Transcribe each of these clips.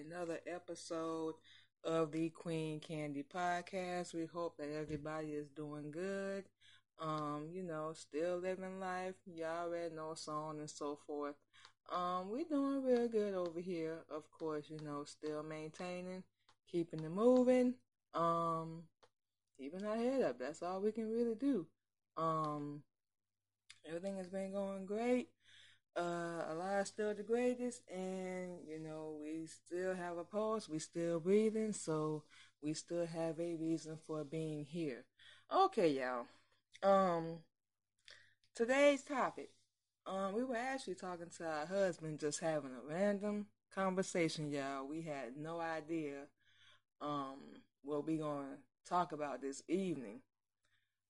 another episode of the Queen Candy Podcast. We hope that everybody is doing good. Um, you know, still living life. Y'all already know, so on and so forth. Um, we doing real good over here. Of course, you know, still maintaining, keeping it moving. Um, keeping our head up. That's all we can really do. Um, everything has been going great. Uh, Allah is still the greatest, and you know we still have a pulse. We still breathing, so we still have a reason for being here. Okay, y'all. Um, today's topic. Um, we were actually talking to our husband, just having a random conversation, y'all. We had no idea um what we gonna talk about this evening.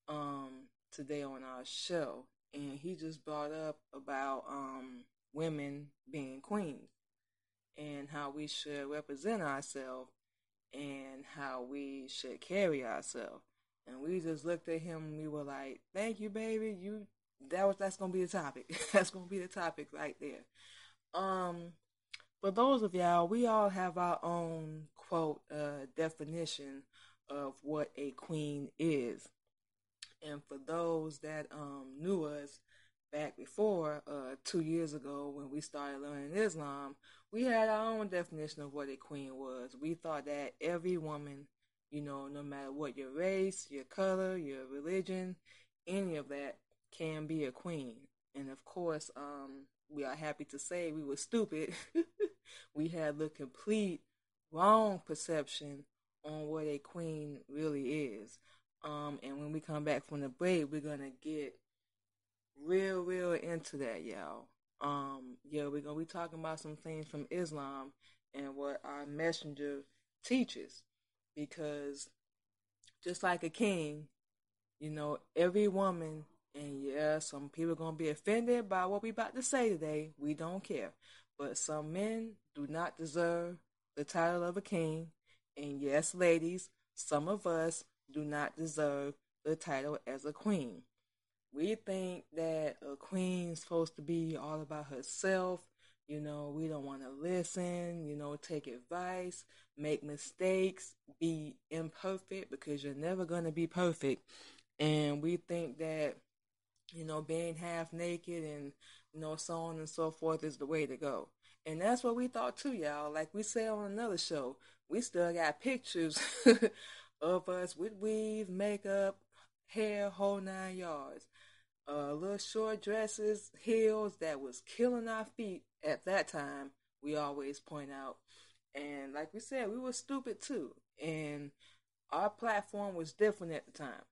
Um, today on our show, and he just brought up about um, women being queens and how we should represent ourselves and how we should carry ourselves. And we just looked at him and we were like, "Thank you, baby. You that was that's gonna be the topic. that's gonna be the topic right there." Um, for those of y'all, we all have our own quote uh, definition of what a queen is. And for those that um, knew us back before, uh, two years ago when we started learning Islam, we had our own definition of what a queen was. We thought that every woman, you know, no matter what your race, your color, your religion, any of that, can be a queen. And of course, um, we are happy to say we were stupid. we had the complete wrong perception on what a queen really is. Um, and when we come back from the break, we're gonna get real, real into that, y'all. Um, yeah, we're gonna be talking about some things from Islam and what our messenger teaches, because just like a king, you know, every woman, and yeah, some people are gonna be offended by what we about to say today. We don't care, but some men do not deserve the title of a king, and yes, ladies, some of us do not deserve the title as a queen. We think that a queen's supposed to be all about herself. You know, we don't want to listen, you know, take advice, make mistakes, be imperfect because you're never going to be perfect. And we think that, you know, being half naked and, you know, so on and so forth is the way to go. And that's what we thought too, y'all. Like we said on another show, we still got pictures of us with weave, makeup, hair, whole nine yards. Uh, little short dresses, heels that was killing our feet at that time. We always point out, and like we said, we were stupid too. And our platform was different at the time.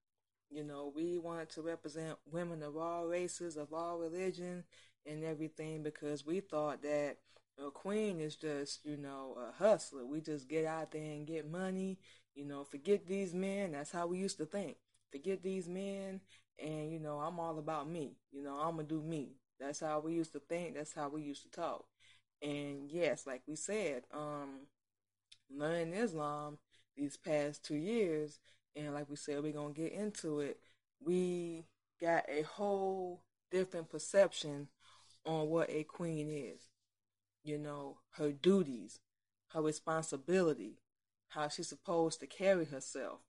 You know, we wanted to represent women of all races, of all religion, and everything because we thought that a queen is just, you know, a hustler. We just get out there and get money you know, forget these men. That's how we used to think. Forget these men, and you know, I'm all about me. You know, I'm gonna do me. That's how we used to think. That's how we used to talk. And yes, like we said, um, learning Islam these past two years, and like we said, we're gonna get into it. We got a whole different perception on what a queen is. You know, her duties, her responsibility, how she's supposed to carry herself.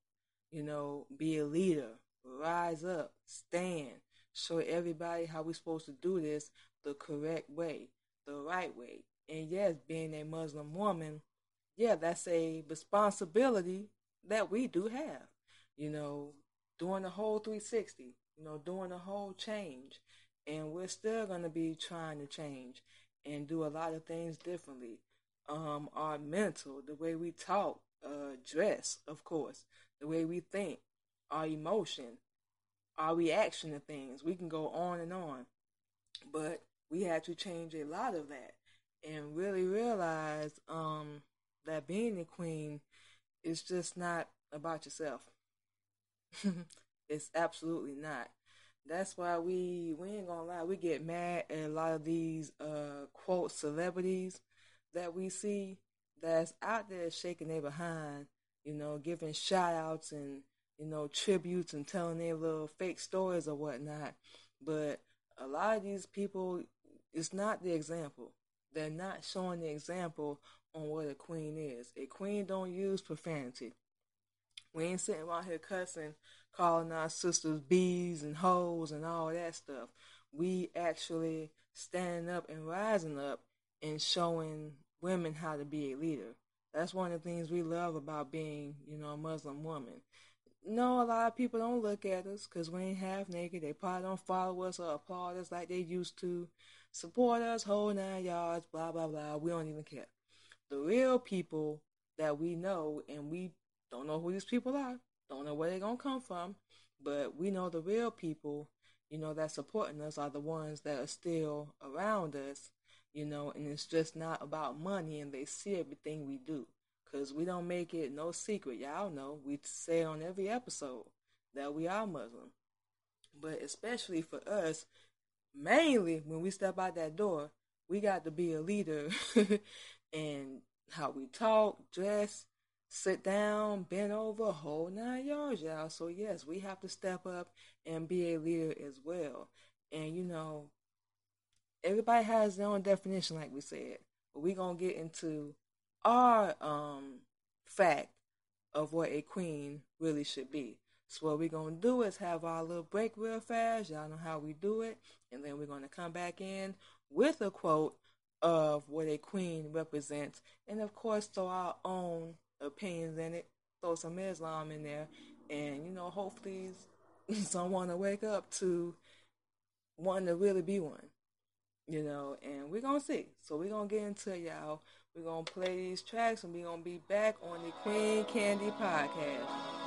You know, be a leader, rise up, stand, show everybody how we're supposed to do this the correct way, the right way. And yes, being a Muslim woman, yeah, that's a responsibility that we do have. You know, doing the whole 360, you know, doing the whole change. And we're still going to be trying to change and do a lot of things differently. Um, our mental, the way we talk, uh, dress, of course, the way we think, our emotion, our reaction to things. We can go on and on. But we had to change a lot of that and really realize um, that being a queen is just not about yourself. it's absolutely not. That's why we we ain't gonna lie, we get mad at a lot of these uh quote celebrities that we see that's out there shaking their behind, you know, giving shout outs and, you know, tributes and telling their little fake stories or whatnot. But a lot of these people, it's not the example. They're not showing the example on what a queen is. A queen don't use profanity. We ain't sitting around here cussing, calling our sisters bees and hoes and all that stuff. We actually standing up and rising up and showing women how to be a leader. That's one of the things we love about being, you know, a Muslim woman. No, a lot of people don't look at us because we ain't half naked. They probably don't follow us or applaud us like they used to. Support us, whole nine yards, blah, blah, blah. We don't even care. The real people that we know, and we don't know who these people are, don't know where they're going to come from, but we know the real people, you know, that supporting us are the ones that are still around us you know, and it's just not about money and they see everything we do. Because we don't make it no secret. Y'all know, we say on every episode that we are Muslim. But especially for us, mainly when we step out that door, we got to be a leader and how we talk, dress, sit down, bend over, whole nine yards, y'all. So yes, we have to step up and be a leader as well. And you know, everybody has their own definition, like we said. But we're gonna get into our um fact of what a queen really should be. So what we're gonna do is have our little break real fast. Y'all know how we do it, and then we're gonna come back in with a quote of what a queen represents, and of course throw our own opinions in it. Throw some Islam in there, and you know, hopefully someone to wake up to wanting to really be one you know, and we're gonna see. So we're gonna get into y'all. We're gonna play these tracks and we're gonna be back on the Queen Candy podcast.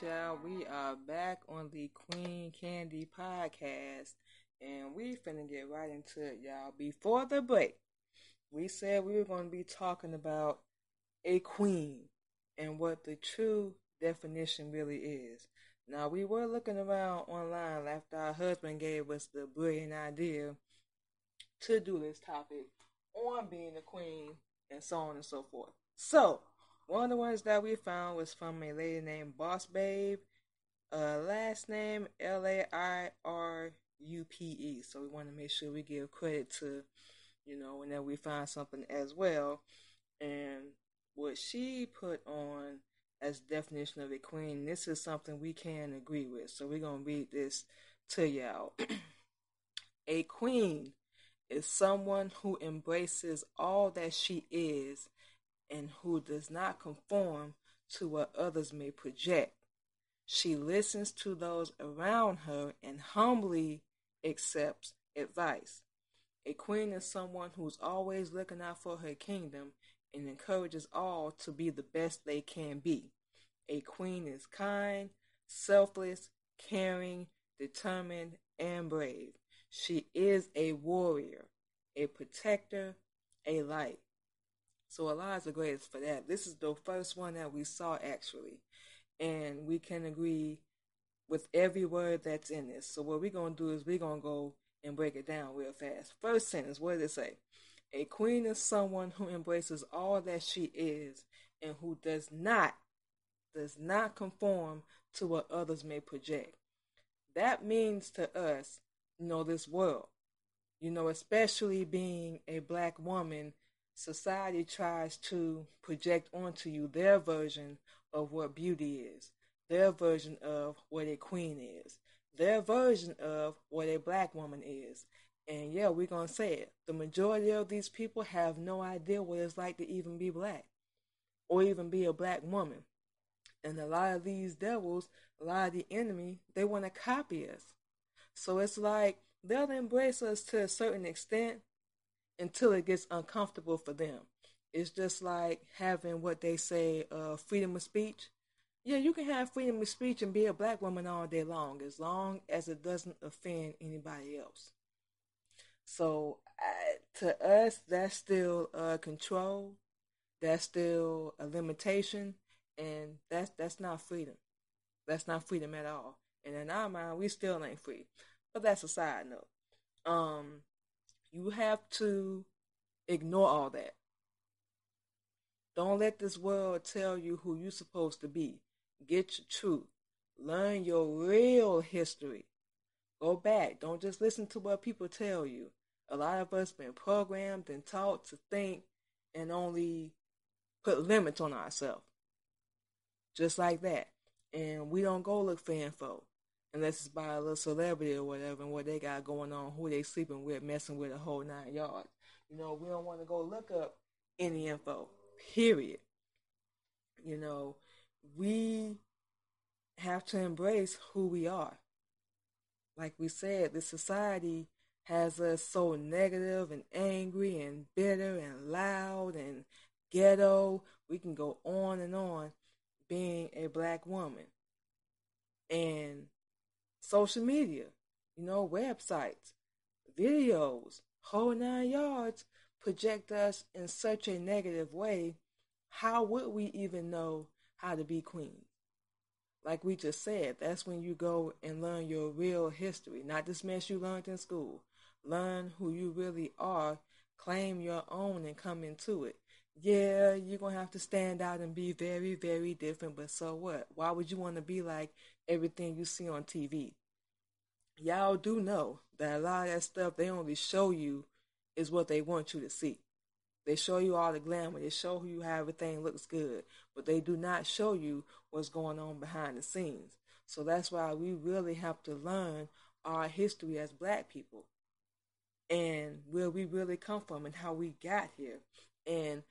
Y'all. We are back on the Queen Candy podcast, and we finna get right into it, y'all. Before the break, we said we were going to be talking about a queen and what the true definition really is. Now, we were looking around online after our husband gave us the brilliant idea to do this topic on being a queen and so on and so forth. So, one of the ones that we found was from a lady named Boss Babe. Uh, last name L A I R U P E. So we want to make sure we give credit to, you know, whenever we find something as well. And what she put on as definition of a queen, this is something we can agree with. So we're gonna read this to y'all. a queen is someone who embraces all that she is and who does not conform to what others may project. She listens to those around her and humbly accepts advice. A queen is someone who's always looking out for her kingdom and encourages all to be the best they can be. A queen is kind, selfless, caring, determined, and brave. She is a warrior, a protector, a light. So Allah is the greatest for that. This is the first one that we saw actually. And we can agree with every word that's in this. So what we're to do is we're to go and break it down real fast. First sentence, what does it say? A queen is someone who embraces all that she is and who does not does not conform to what others may project. That means to us, you know, this world, you know, especially being a black woman society tries to project onto you their version of what beauty is, their version of what a queen is, their version of what a black woman is. And yeah, we're going to say it. The majority of these people have no idea what it's like to even be black or even be a black woman. And a lot of these devils, a lot of the enemy, they want to copy us. So it's like they'll embrace us to a certain extent, until it gets uncomfortable for them. It's just like having what they say, uh, freedom of speech. Yeah, you can have freedom of speech and be a black woman all day long, as long as it doesn't offend anybody else. So, to us, that's still uh, control. That's still a limitation, and that's that's not freedom. That's not freedom at all. And in our mind, we still ain't free. But that's a side note. Um, you have to ignore all that. Don't let this world tell you who you're supposed to be. Get your truth. Learn your real history. Go back. Don't just listen to what people tell you. A lot of us been programmed and taught to think and only put limits on ourselves. Just like that. And we don't go look for info unless it's by a little celebrity or whatever, and what they got going on, who they sleeping with, messing with a whole nine yards. You know, we don't want to go look up any info. Period. You know, we have to embrace who we are. Like we said, the society has us so negative and angry and bitter and loud and ghetto. We can go on and on being a black woman. And social media, you know, websites, videos, whole nine yards project us in such a negative way, how would we even know how to be queens? Like we just said, that's when you go and learn your real history, not this mess you learned in school. Learn who you really are, claim your own, and come into it. Yeah, you're going to have to stand out and be very, very different, but so what? Why would you want to be like everything you see on TV? Y'all do know that a lot of that stuff they only show you is what they want you to see. They show you all the glamour. They show you how everything looks good, but they do not show you what's going on behind the scenes. So that's why we really have to learn our history as black people and where we really come from and how we got here. And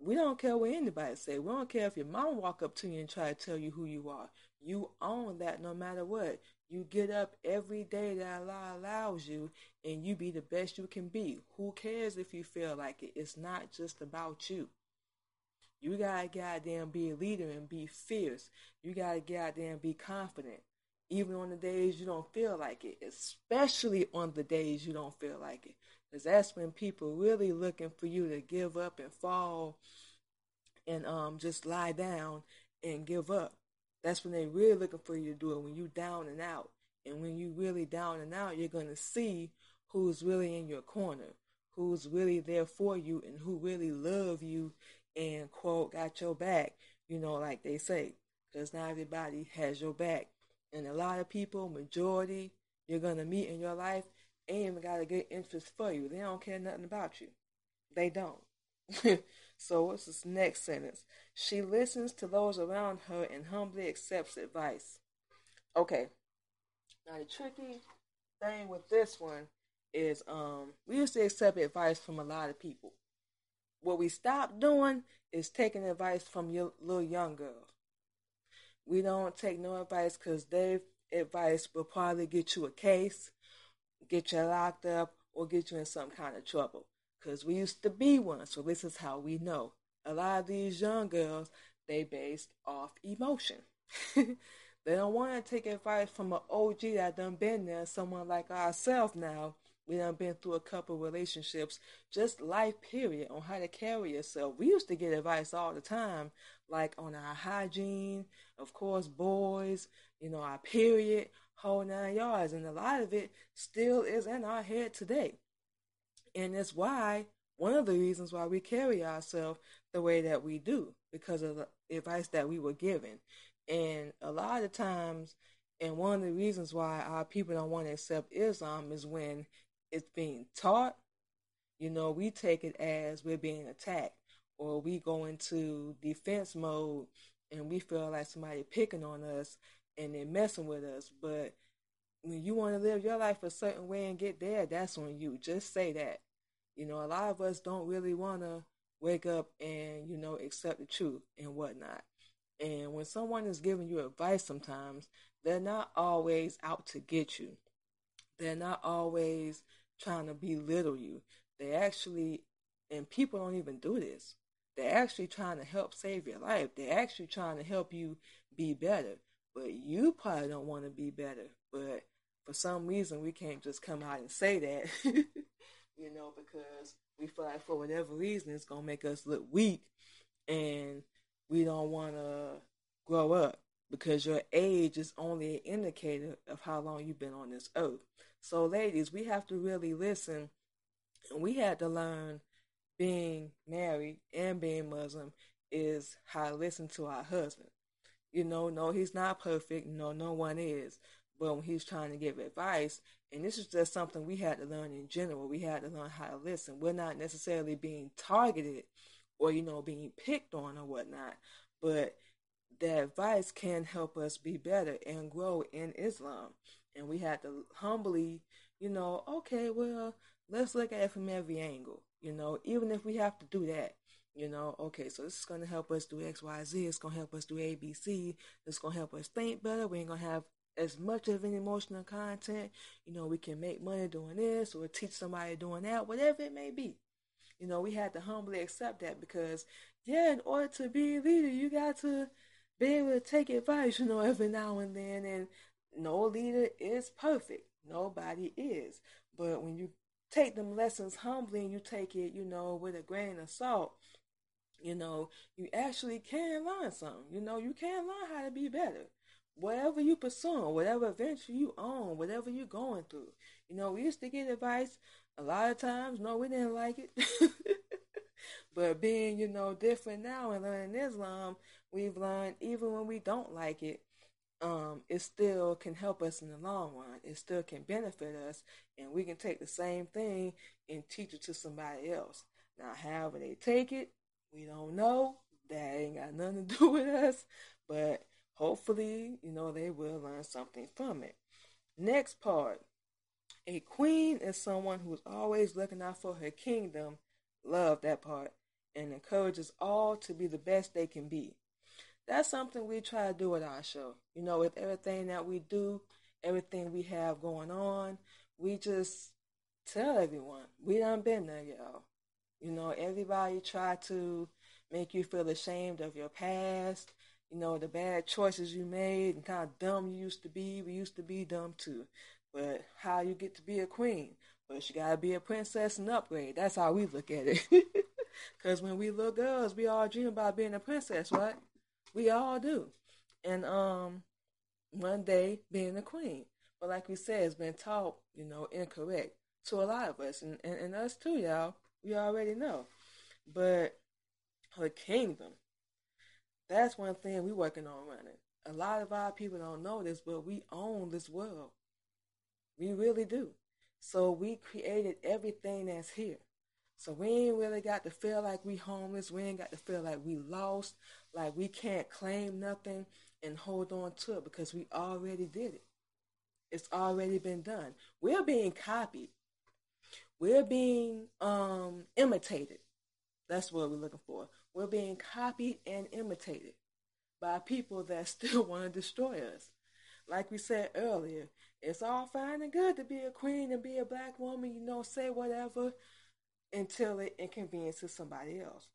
we don't care what anybody say. We don't care if your mom walk up to you and try to tell you who you are. You own that no matter what. You get up every day that Allah allows you and you be the best you can be. Who cares if you feel like it? It's not just about you. You gotta goddamn be a leader and be fierce. You gotta goddamn be confident. Even on the days you don't feel like it, especially on the days you don't feel like it. Because that's when people really looking for you to give up and fall and um just lie down and give up. That's when they really looking for you to do it. When you down and out. And when you really down and out, you're gonna see who's really in your corner, who's really there for you and who really love you and quote got your back, you know, like they say. Because not everybody has your back. And a lot of people, majority, you're gonna meet in your life ain't even got a good interest for you. They don't care nothing about you. They don't. so what's this next sentence? She listens to those around her and humbly accepts advice. Okay. Now the tricky thing with this one is um we used to accept advice from a lot of people. What we stopped doing is taking advice from your little young girls. We don't take no advice because their advice will probably get you a case get you locked up, or get you in some kind of trouble. Because we used to be one, so this is how we know. A lot of these young girls, they based off emotion. they don't want to take advice from an OG that done been there, someone like ourselves now. We done been through a couple relationships, just life period, on how to carry yourself. We used to get advice all the time, like on our hygiene, of course, boys, you know, our period, whole nine yards. And a lot of it still is in our head today. And it's why, one of the reasons why we carry ourselves the way that we do, because of the advice that we were given. And a lot of times, and one of the reasons why our people don't want to accept Islam is when it's being taught, you know, we take it as we're being attacked or we go into defense mode and we feel like somebody picking on us and they're messing with us. But when you want to live your life a certain way and get there, that's on you. Just say that. You know, a lot of us don't really want to wake up and, you know, accept the truth and whatnot. And when someone is giving you advice sometimes, they're not always out to get you. They're not always trying to belittle you. They actually, and people don't even do this. They're actually trying to help save your life. They're actually trying to help you be better but you probably don't want to be better. But for some reason, we can't just come out and say that, you know, because we feel like for whatever reason, it's going to make us look weak and we don't want to grow up because your age is only an indicator of how long you've been on this earth. So, ladies, we have to really listen and we had to learn being married and being Muslim is how to listen to our husband. You know, no, he's not perfect. No, no one is. But when he's trying to give advice, and this is just something we had to learn in general, we had to learn how to listen. We're not necessarily being targeted or, you know, being picked on or whatnot, but the advice can help us be better and grow in Islam. And we had to humbly, you know, okay, well, let's look at it from every angle, you know, even if we have to do that. You know, okay, so this is going to help us do X, Y, Z. It's going to help us do A, B, C. It's going to help us think better. We ain't going to have as much of an emotional content. You know, we can make money doing this or teach somebody doing that, whatever it may be. You know, we had to humbly accept that because, yeah, in order to be a leader, you got to be able to take advice, you know, every now and then. And no leader is perfect. Nobody is. But when you take them lessons humbly and you take it, you know, with a grain of salt, you know, you actually can learn something. You know, you can learn how to be better. Whatever you pursue, whatever adventure you own, whatever you're going through. You know, we used to get advice a lot of times. No, we didn't like it. but being, you know, different now and learning Islam, we've learned even when we don't like it, um, it still can help us in the long run. It still can benefit us, and we can take the same thing and teach it to somebody else. Now, however they take it, we don't know. That ain't got nothing to do with us. But hopefully, you know, they will learn something from it. Next part. A queen is someone who's always looking out for her kingdom. Love that part. And encourages all to be the best they can be. That's something we try to do at our show. You know, with everything that we do, everything we have going on, we just tell everyone we done been there, y'all. You know, everybody try to make you feel ashamed of your past, you know, the bad choices you made and how dumb you used to be. We used to be dumb too. But how you get to be a queen? But you gotta be a princess and upgrade. That's how we look at it. Cause when we little girls, we all dream about being a princess, right? We all do. And um one day being a queen. But like we said, it's been taught, you know, incorrect to a lot of us and, and, and us too, y'all. We already know. But her kingdom, that's one thing we're working on running. A lot of our people don't know this, but we own this world. We really do. So we created everything that's here. So we ain't really got to feel like we homeless. We ain't got to feel like we lost, like we can't claim nothing and hold on to it because we already did it. It's already been done. We're being copied. We're being um, imitated. That's what we're looking for. We're being copied and imitated by people that still want to destroy us. Like we said earlier, it's all fine and good to be a queen and be a black woman, you know, say whatever until it inconveniences somebody else.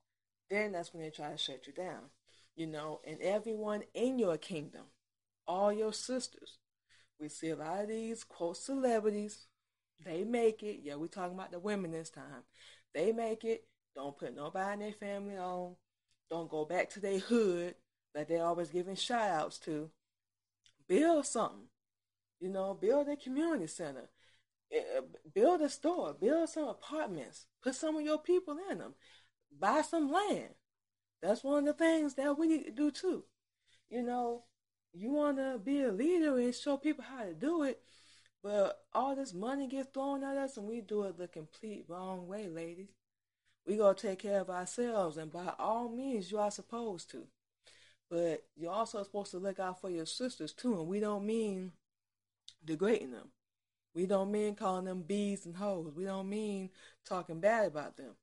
Then that's when they try to shut you down, you know, and everyone in your kingdom, all your sisters. We see a lot of these quote celebrities, they make it. Yeah, we're talking about the women this time. They make it don't put nobody in their family on. Don't go back to their hood that they're always giving shout outs to. Build something. You know, build a community center. Eh, eh, build a store. Build some apartments. Put some of your people in them. Buy some land. That's one of the things that we need to do too. You know, you want to be a leader and show people how to do it, but all this money gets thrown at us and we do it the complete wrong way, ladies we gotta take care of ourselves, and by all means, you are supposed to. But you're also supposed to look out for your sisters too, and we don't mean degrading them. We don't mean calling them bees and hoes. We don't mean talking bad about them.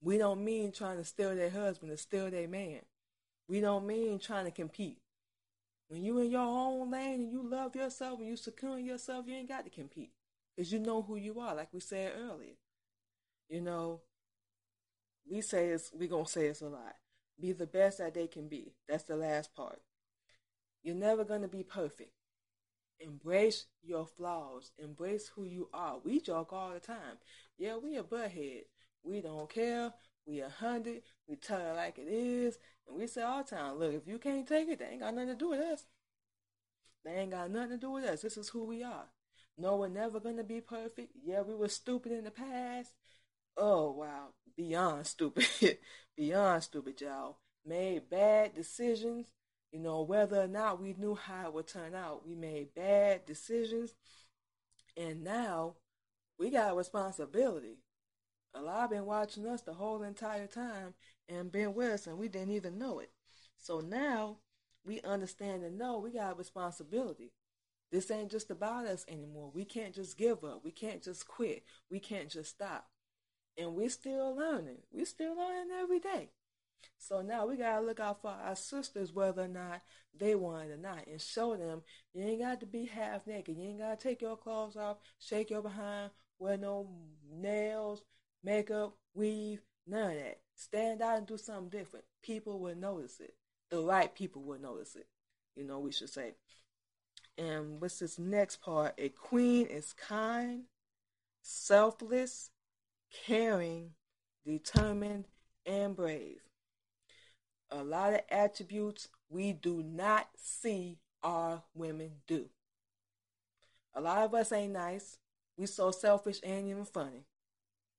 We don't mean trying to steal their husband or steal their man. We don't mean trying to compete. When you in your own lane and you love yourself and you secure yourself, you ain't got to compete. Because you know who you are, like we said earlier. You know, we say it's we gonna say it's a lot. Be the best that they can be. That's the last part. You're never gonna be perfect. Embrace your flaws. Embrace who you are. We joke all the time. Yeah, we a butthead. We don't care. We a hundred. We tell it like it is. And we say all the time, look, if you can't take it, they ain't got nothing to do with us. They ain't got nothing to do with us. This is who we are. No, we're never gonna be perfect. Yeah, we were stupid in the past. Oh wow, beyond stupid, beyond stupid, y'all. Made bad decisions. You know, whether or not we knew how it would turn out, we made bad decisions, and now we got a responsibility. A lot been watching us the whole entire time and been with us, and we didn't even know it. So now we understand and know we got a responsibility. This ain't just about us anymore. We can't just give up. We can't just quit. We can't just stop and we're still learning. We're still learning every day. So now we gotta look out for our sisters, whether or not they want it or not, and show them you ain't got to be half naked. You ain't gotta take your clothes off, shake your behind, wear no nails, makeup, weave, none of that. Stand out and do something different. People will notice it. The right people will notice it. You know, we should say. And what's this next part? A queen is kind, selfless, caring, determined, and brave. A lot of attributes we do not see our women do. A lot of us ain't nice. We so selfish and even funny.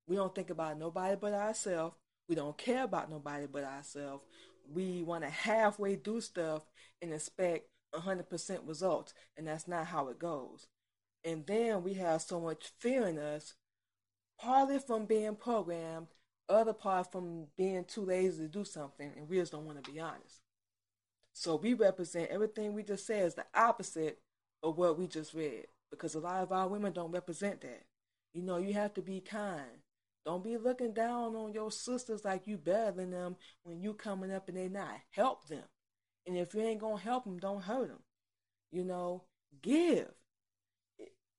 We don't think about nobody but ourselves. We don't care about nobody but ourselves. We want to halfway do stuff and expect 100% results, and that's not how it goes. And then we have so much fear in us partly from being programmed, other part from being too lazy to do something, and we just don't want to be honest. So we represent everything we just said is the opposite of what we just read, because a lot of our women don't represent that. You know, you have to be kind. Don't be looking down on your sisters like you better than them when you coming up and they not. Help them. And if you ain't gonna help them, don't hurt them. You know, give.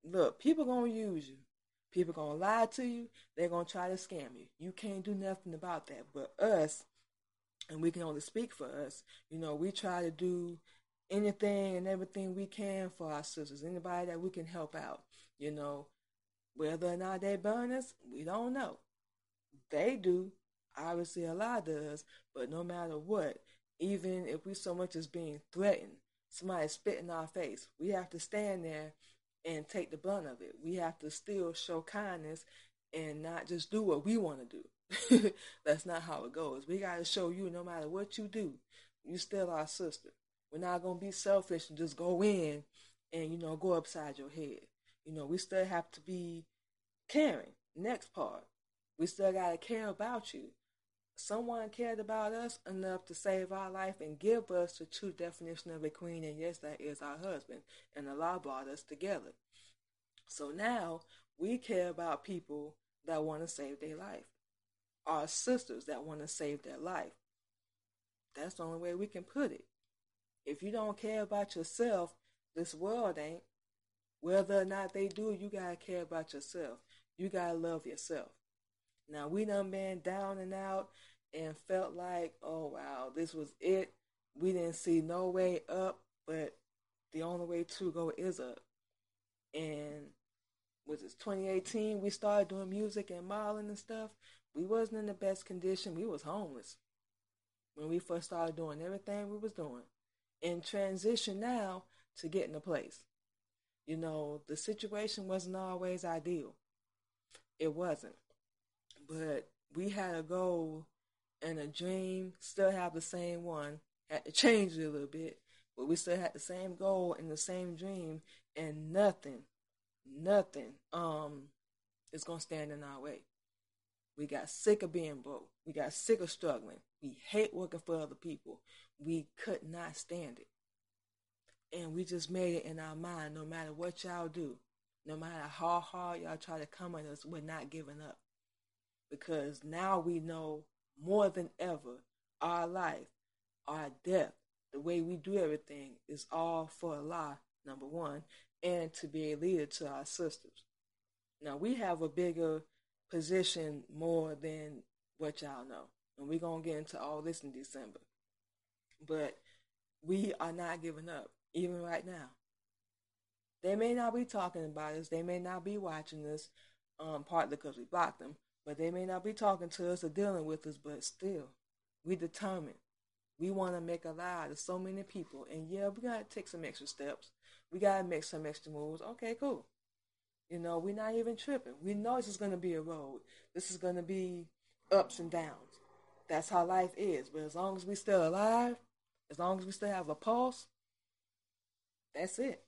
Look, people gonna use you. People gonna lie to you. They're gonna try to scam you. You can't do nothing about that. But us, and we can only speak for us. You know, we try to do anything and everything we can for our sisters. Anybody that we can help out. You know, whether or not they burn us, we don't know. They do. Obviously, Allah does. But no matter what, even if we so much as being threatened, somebody spit in our face, we have to stand there and take the brunt of it. We have to still show kindness and not just do what we want to do. That's not how it goes. We got to show you no matter what you do, you still our sister. We're not going to be selfish and just go in and, you know, go upside your head. You know, we still have to be caring. Next part, we still got to care about you. Someone cared about us enough to save our life and give us the true definition of a queen, and yes, that is our husband. And Allah brought us together. So now we care about people that want to save their life, our sisters that want to save their life. That's the only way we can put it. If you don't care about yourself, this world ain't. Whether or not they do, you gotta care about yourself. You gotta love yourself. Now we done been down and out and felt like, oh wow, this was it. We didn't see no way up, but the only way to go is up. And was it 2018? We started doing music and modeling and stuff. We wasn't in the best condition. We was homeless when we first started doing everything we was doing. In transition now to getting a place. You know, the situation wasn't always ideal. It wasn't. But we had a goal and a dream, still have the same one. Had to change it a little bit, but we still had the same goal and the same dream, and nothing, nothing um is gonna stand in our way. We got sick of being broke. We got sick of struggling. We hate working for other people. We could not stand it. And we just made it in our mind no matter what y'all do, no matter how hard y'all try to come at us, we're not giving up. Because now we know more than ever our life, our death, the way we do everything is all for Allah, number one, and to be a leader to our sisters. Now we have a bigger position more than what y'all know. And we're to get into all this in December. But we are not giving up, even right now. They may not be talking about us. They may not be watching us, um, partly because we blocked them. But they may not be talking to us or dealing with us. But still, we determined. We want to make a lie to so many people. And yeah, we got to take some extra steps. We got to make some extra moves. Okay, cool. You know, we're not even tripping. We know this is going to be a road. This is going to be ups and downs. That's how life is. But as long as we still alive, as long as we still have a pulse, that's it.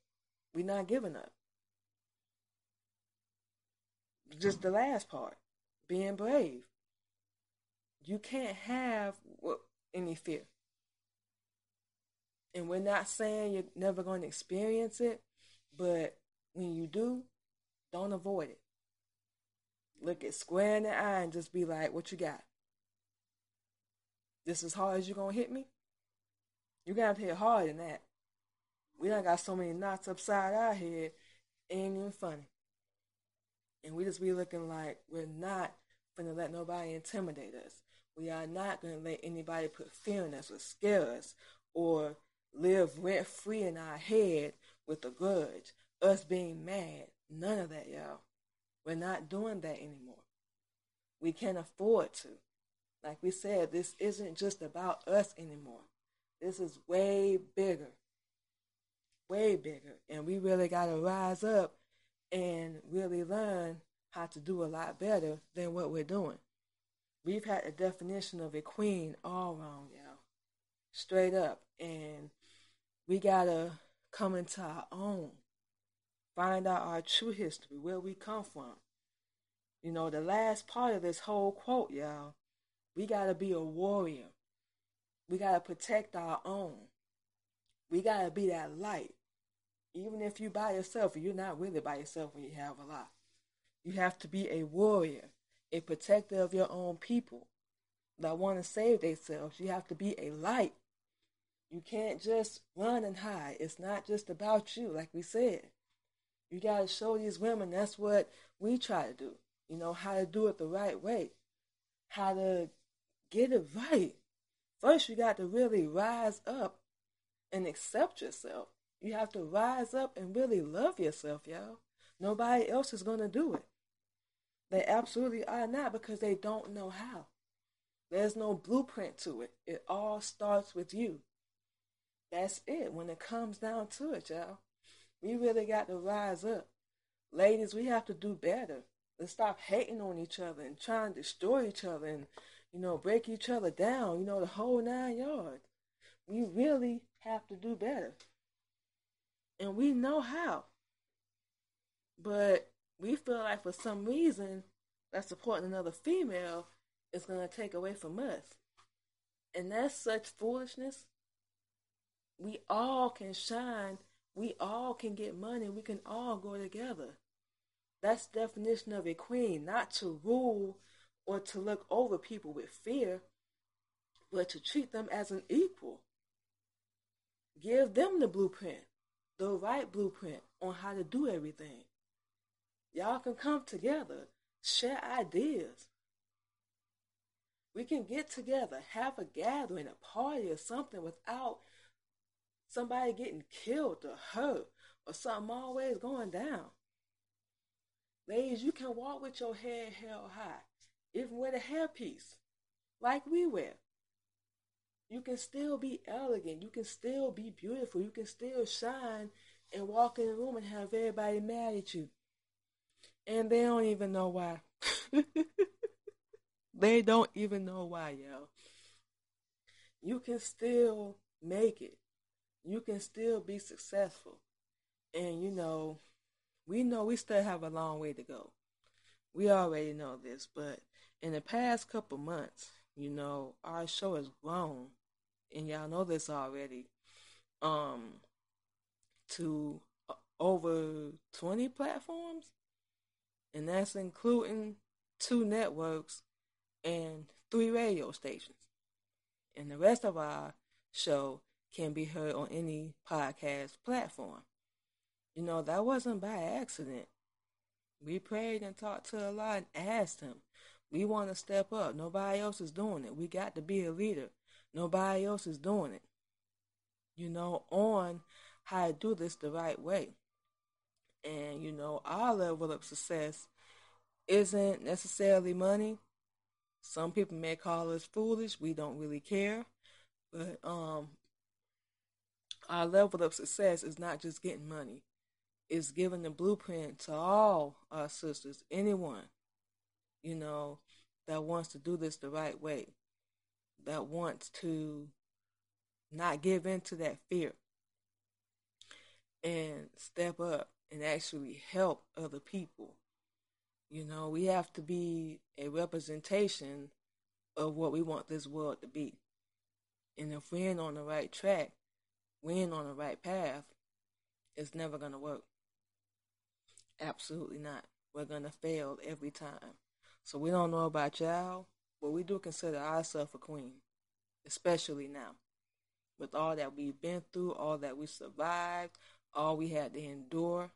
We're not giving up. Just the last part, being brave. You can't have any fear. And we're not saying you're never going to experience it, but when you do, don't avoid it. Look it square in the eye and just be like, what you got? This as hard as you're gonna hit me? You gotta have to hit harder than that. We done got so many knots upside our head, ain't even funny. And we just be looking like we're not gonna let nobody intimidate us. We are not gonna let anybody put fear in us or scare us or live rent free in our head with a grudge, us being mad, None of that, y'all. We're not doing that anymore. We can't afford to. Like we said, this isn't just about us anymore. This is way bigger. Way bigger. And we really got to rise up and really learn how to do a lot better than what we're doing. We've had a definition of a queen all wrong, y'all. Straight up. And we got to come into our own find out our true history, where we come from. You know, the last part of this whole quote, y'all, we got to be a warrior. We got to protect our own. We got to be that light. Even if you by yourself, you're not really by yourself when you have Allah. You have to be a warrior, a protector of your own people that want to save themselves. You have to be a light. You can't just run and hide. It's not just about you, like we said. You got to show these women that's what we try to do. You know, how to do it the right way, how to get it right. First, you got to really rise up and accept yourself. You have to rise up and really love yourself, y'all. Nobody else is going to do it. They absolutely are not because they don't know how. There's no blueprint to it. It all starts with you. That's it when it comes down to it, y'all. We really got to rise up. Ladies, we have to do better. Let's stop hating on each other and trying to destroy each other and, you know, break each other down, you know, the whole nine yards. We really have to do better. And we know how. But we feel like for some reason that supporting another female is going to take away from us. And that's such foolishness. We all can shine. We all can get money. We can all go together. That's definition of a queen, not to rule or to look over people with fear, but to treat them as an equal. Give them the blueprint, the right blueprint on how to do everything. Y'all can come together, share ideas. We can get together, have a gathering, a party, or something without somebody getting killed or hurt or something always going down. Ladies, you can walk with your head held high, even with a hairpiece, like we wear. You can still be elegant. You can still be beautiful. You can still shine and walk in the room and have everybody mad at you. And they don't even know why. they don't even know why, yo. You can still make it. You can still be successful. And you know, we know we still have a long way to go. We already know this, but in the past couple months, you know, our show has grown, and y'all know this already, um, to uh, over 20 platforms, and that's including two networks and three radio stations. And the rest of our show can be heard on any podcast platform. You know, that wasn't by accident. We prayed and talked to Allah and asked Him. We want to step up. Nobody else is doing it. We got to be a leader. Nobody else is doing it. You know, on how to do this the right way. And, you know, our level of success isn't necessarily money. Some people may call us foolish. We don't really care. But um, our level of success is not just getting money It's giving the blueprint to all our sisters, anyone, you know, that wants to do this the right way, that wants to not give in to that fear and step up and actually help other people. You know, we have to be a representation of what we want this world to be. And if we ain't on the right track, we ain't on the right path, it's never going to work. Absolutely not. We're going to fail every time. So we don't know about y'all, but we do consider ourselves a queen, especially now. With all that we've been through, all that we survived, all we had to endure,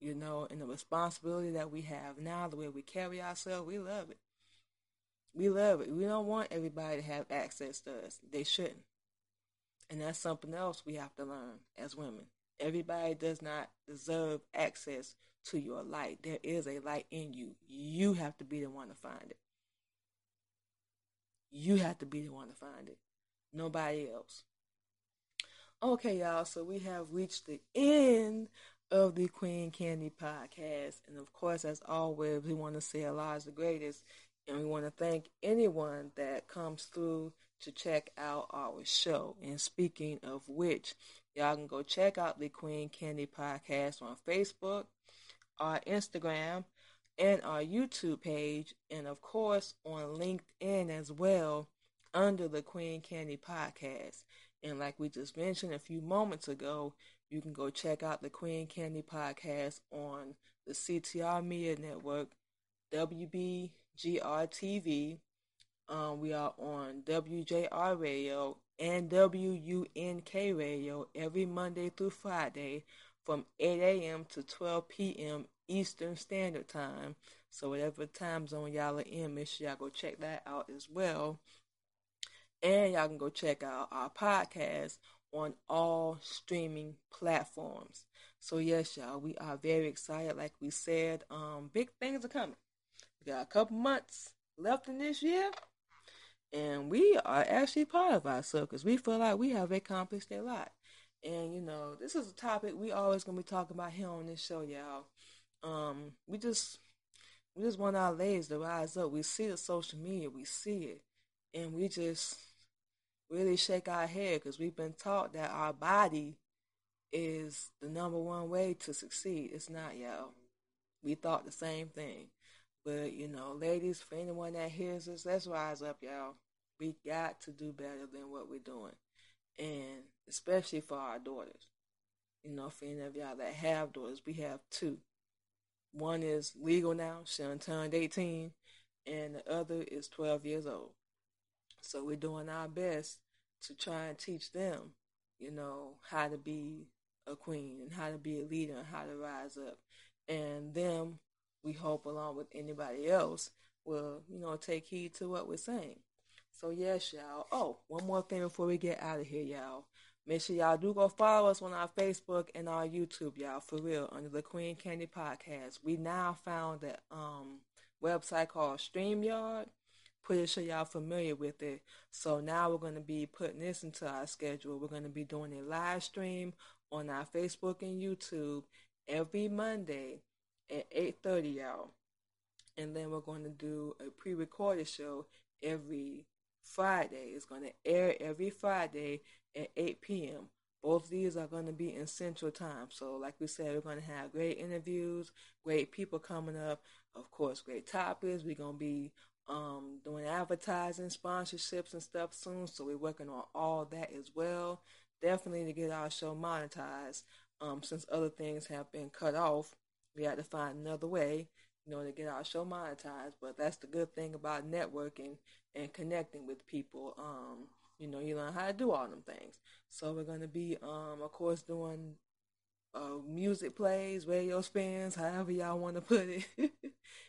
you know, and the responsibility that we have now, the way we carry ourselves, we love it. We love it. We don't want everybody to have access to us. They shouldn't. And that's something else we have to learn as women. Everybody does not deserve access to your light. There is a light in you. You have to be the one to find it. You have to be the one to find it. Nobody else. Okay, y'all, so we have reached the end of the Queen Candy podcast. And of course, as always, we want to say Allah is the greatest. And we want to thank anyone that comes through to check out our show. And speaking of which, Y'all can go check out the Queen Candy Podcast on Facebook, our Instagram, and our YouTube page, and of course on LinkedIn as well under the Queen Candy Podcast. And like we just mentioned a few moments ago, you can go check out the Queen Candy Podcast on the CTR Media Network, WBGR TV. Um, we are on WJR Radio and WUNK Radio every Monday through Friday from 8 a.m. to 12 p.m. Eastern Standard Time. So whatever time zone y'all are in, make sure y'all go check that out as well. And y'all can go check out our podcast on all streaming platforms. So yes, y'all, we are very excited. Like we said, um, big things are coming. We got a couple months left in this year, and we are actually part of ourselves because we feel like we have accomplished a lot. And you know, this is a topic we always gonna be talking about here on this show, y'all. Um, we just we just want our ladies to rise up. We see the social media, we see it, and we just really shake our head because we've been taught that our body is the number one way to succeed. It's not, y'all. We thought the same thing. But, you know, ladies, for anyone that hears us, let's rise up, y'all. We got to do better than what we're doing. And especially for our daughters. You know, for any of y'all that have daughters, we have two. One is legal now, she turned 18, and the other is 12 years old. So we're doing our best to try and teach them, you know, how to be a queen and how to be a leader and how to rise up. And them, we hope, along with anybody else, will, you know, take heed to what we're saying. So, yes, y'all. Oh, one more thing before we get out of here, y'all. Make sure y'all do go follow us on our Facebook and our YouTube, y'all, for real, under the Queen Candy Podcast. We now found that um website called StreamYard pretty sure y'all familiar with it. So now we're going to be putting this into our schedule. We're going to be doing a live stream on our Facebook and YouTube every Monday at 8:30 y'all. And then we're going to do a pre-recorded show every Friday. It's going to air every Friday at 8 p.m. Both of these are going to be in Central Time. So, like we said, we're going to have great interviews, great people coming up. Of course, great topics. We're going to be um, doing advertising, sponsorships, and stuff soon. So we're working on all that as well. Definitely to get our show monetized. Um, since other things have been cut off, we had to find another way, you know, to get our show monetized. But that's the good thing about networking and connecting with people. Um, you know, you learn how to do all them things. So we're gonna be, um, of course, doing uh, music plays, radio spins, however y'all want to put it,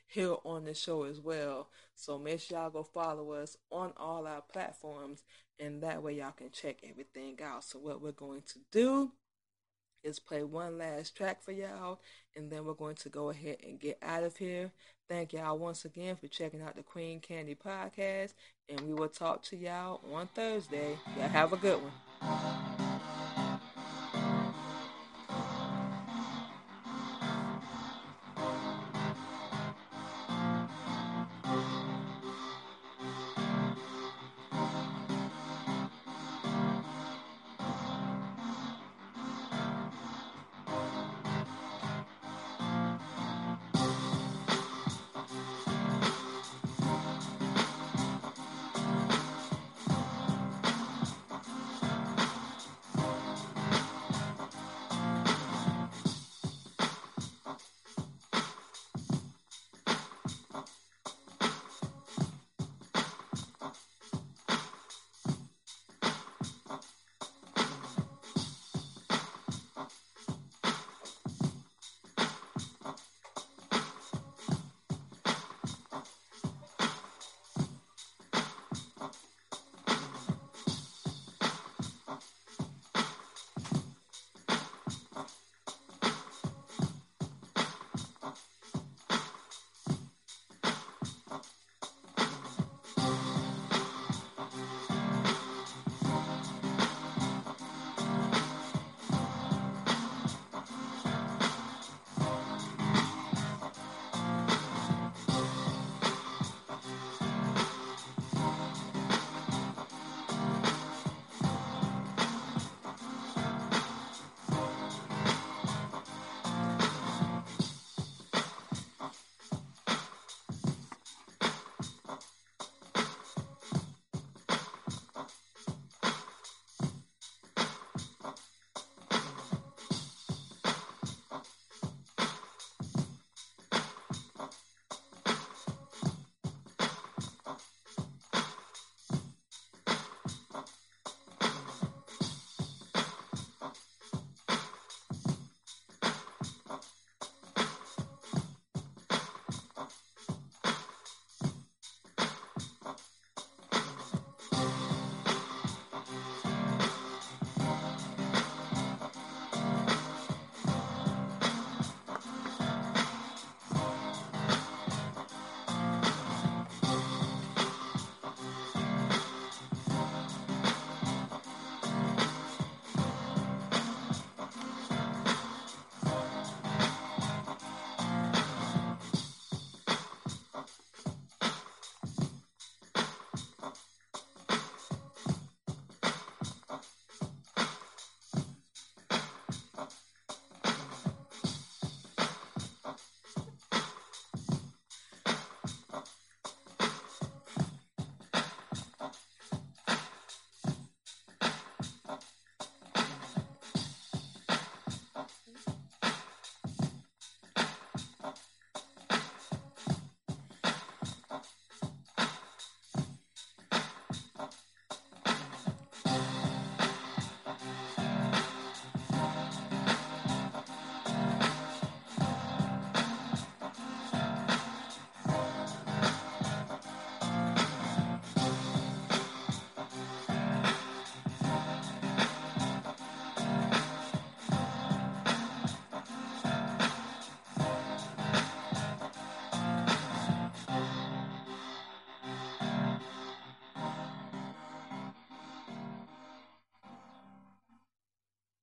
here on the show as well. So make sure y'all go follow us on all our platforms, and that way y'all can check everything out. So what we're going to do is play one last track for y'all, and then we're going to go ahead and get out of here. Thank y'all once again for checking out the Queen Candy podcast, and we will talk to y'all on Thursday. Y'all have a good one.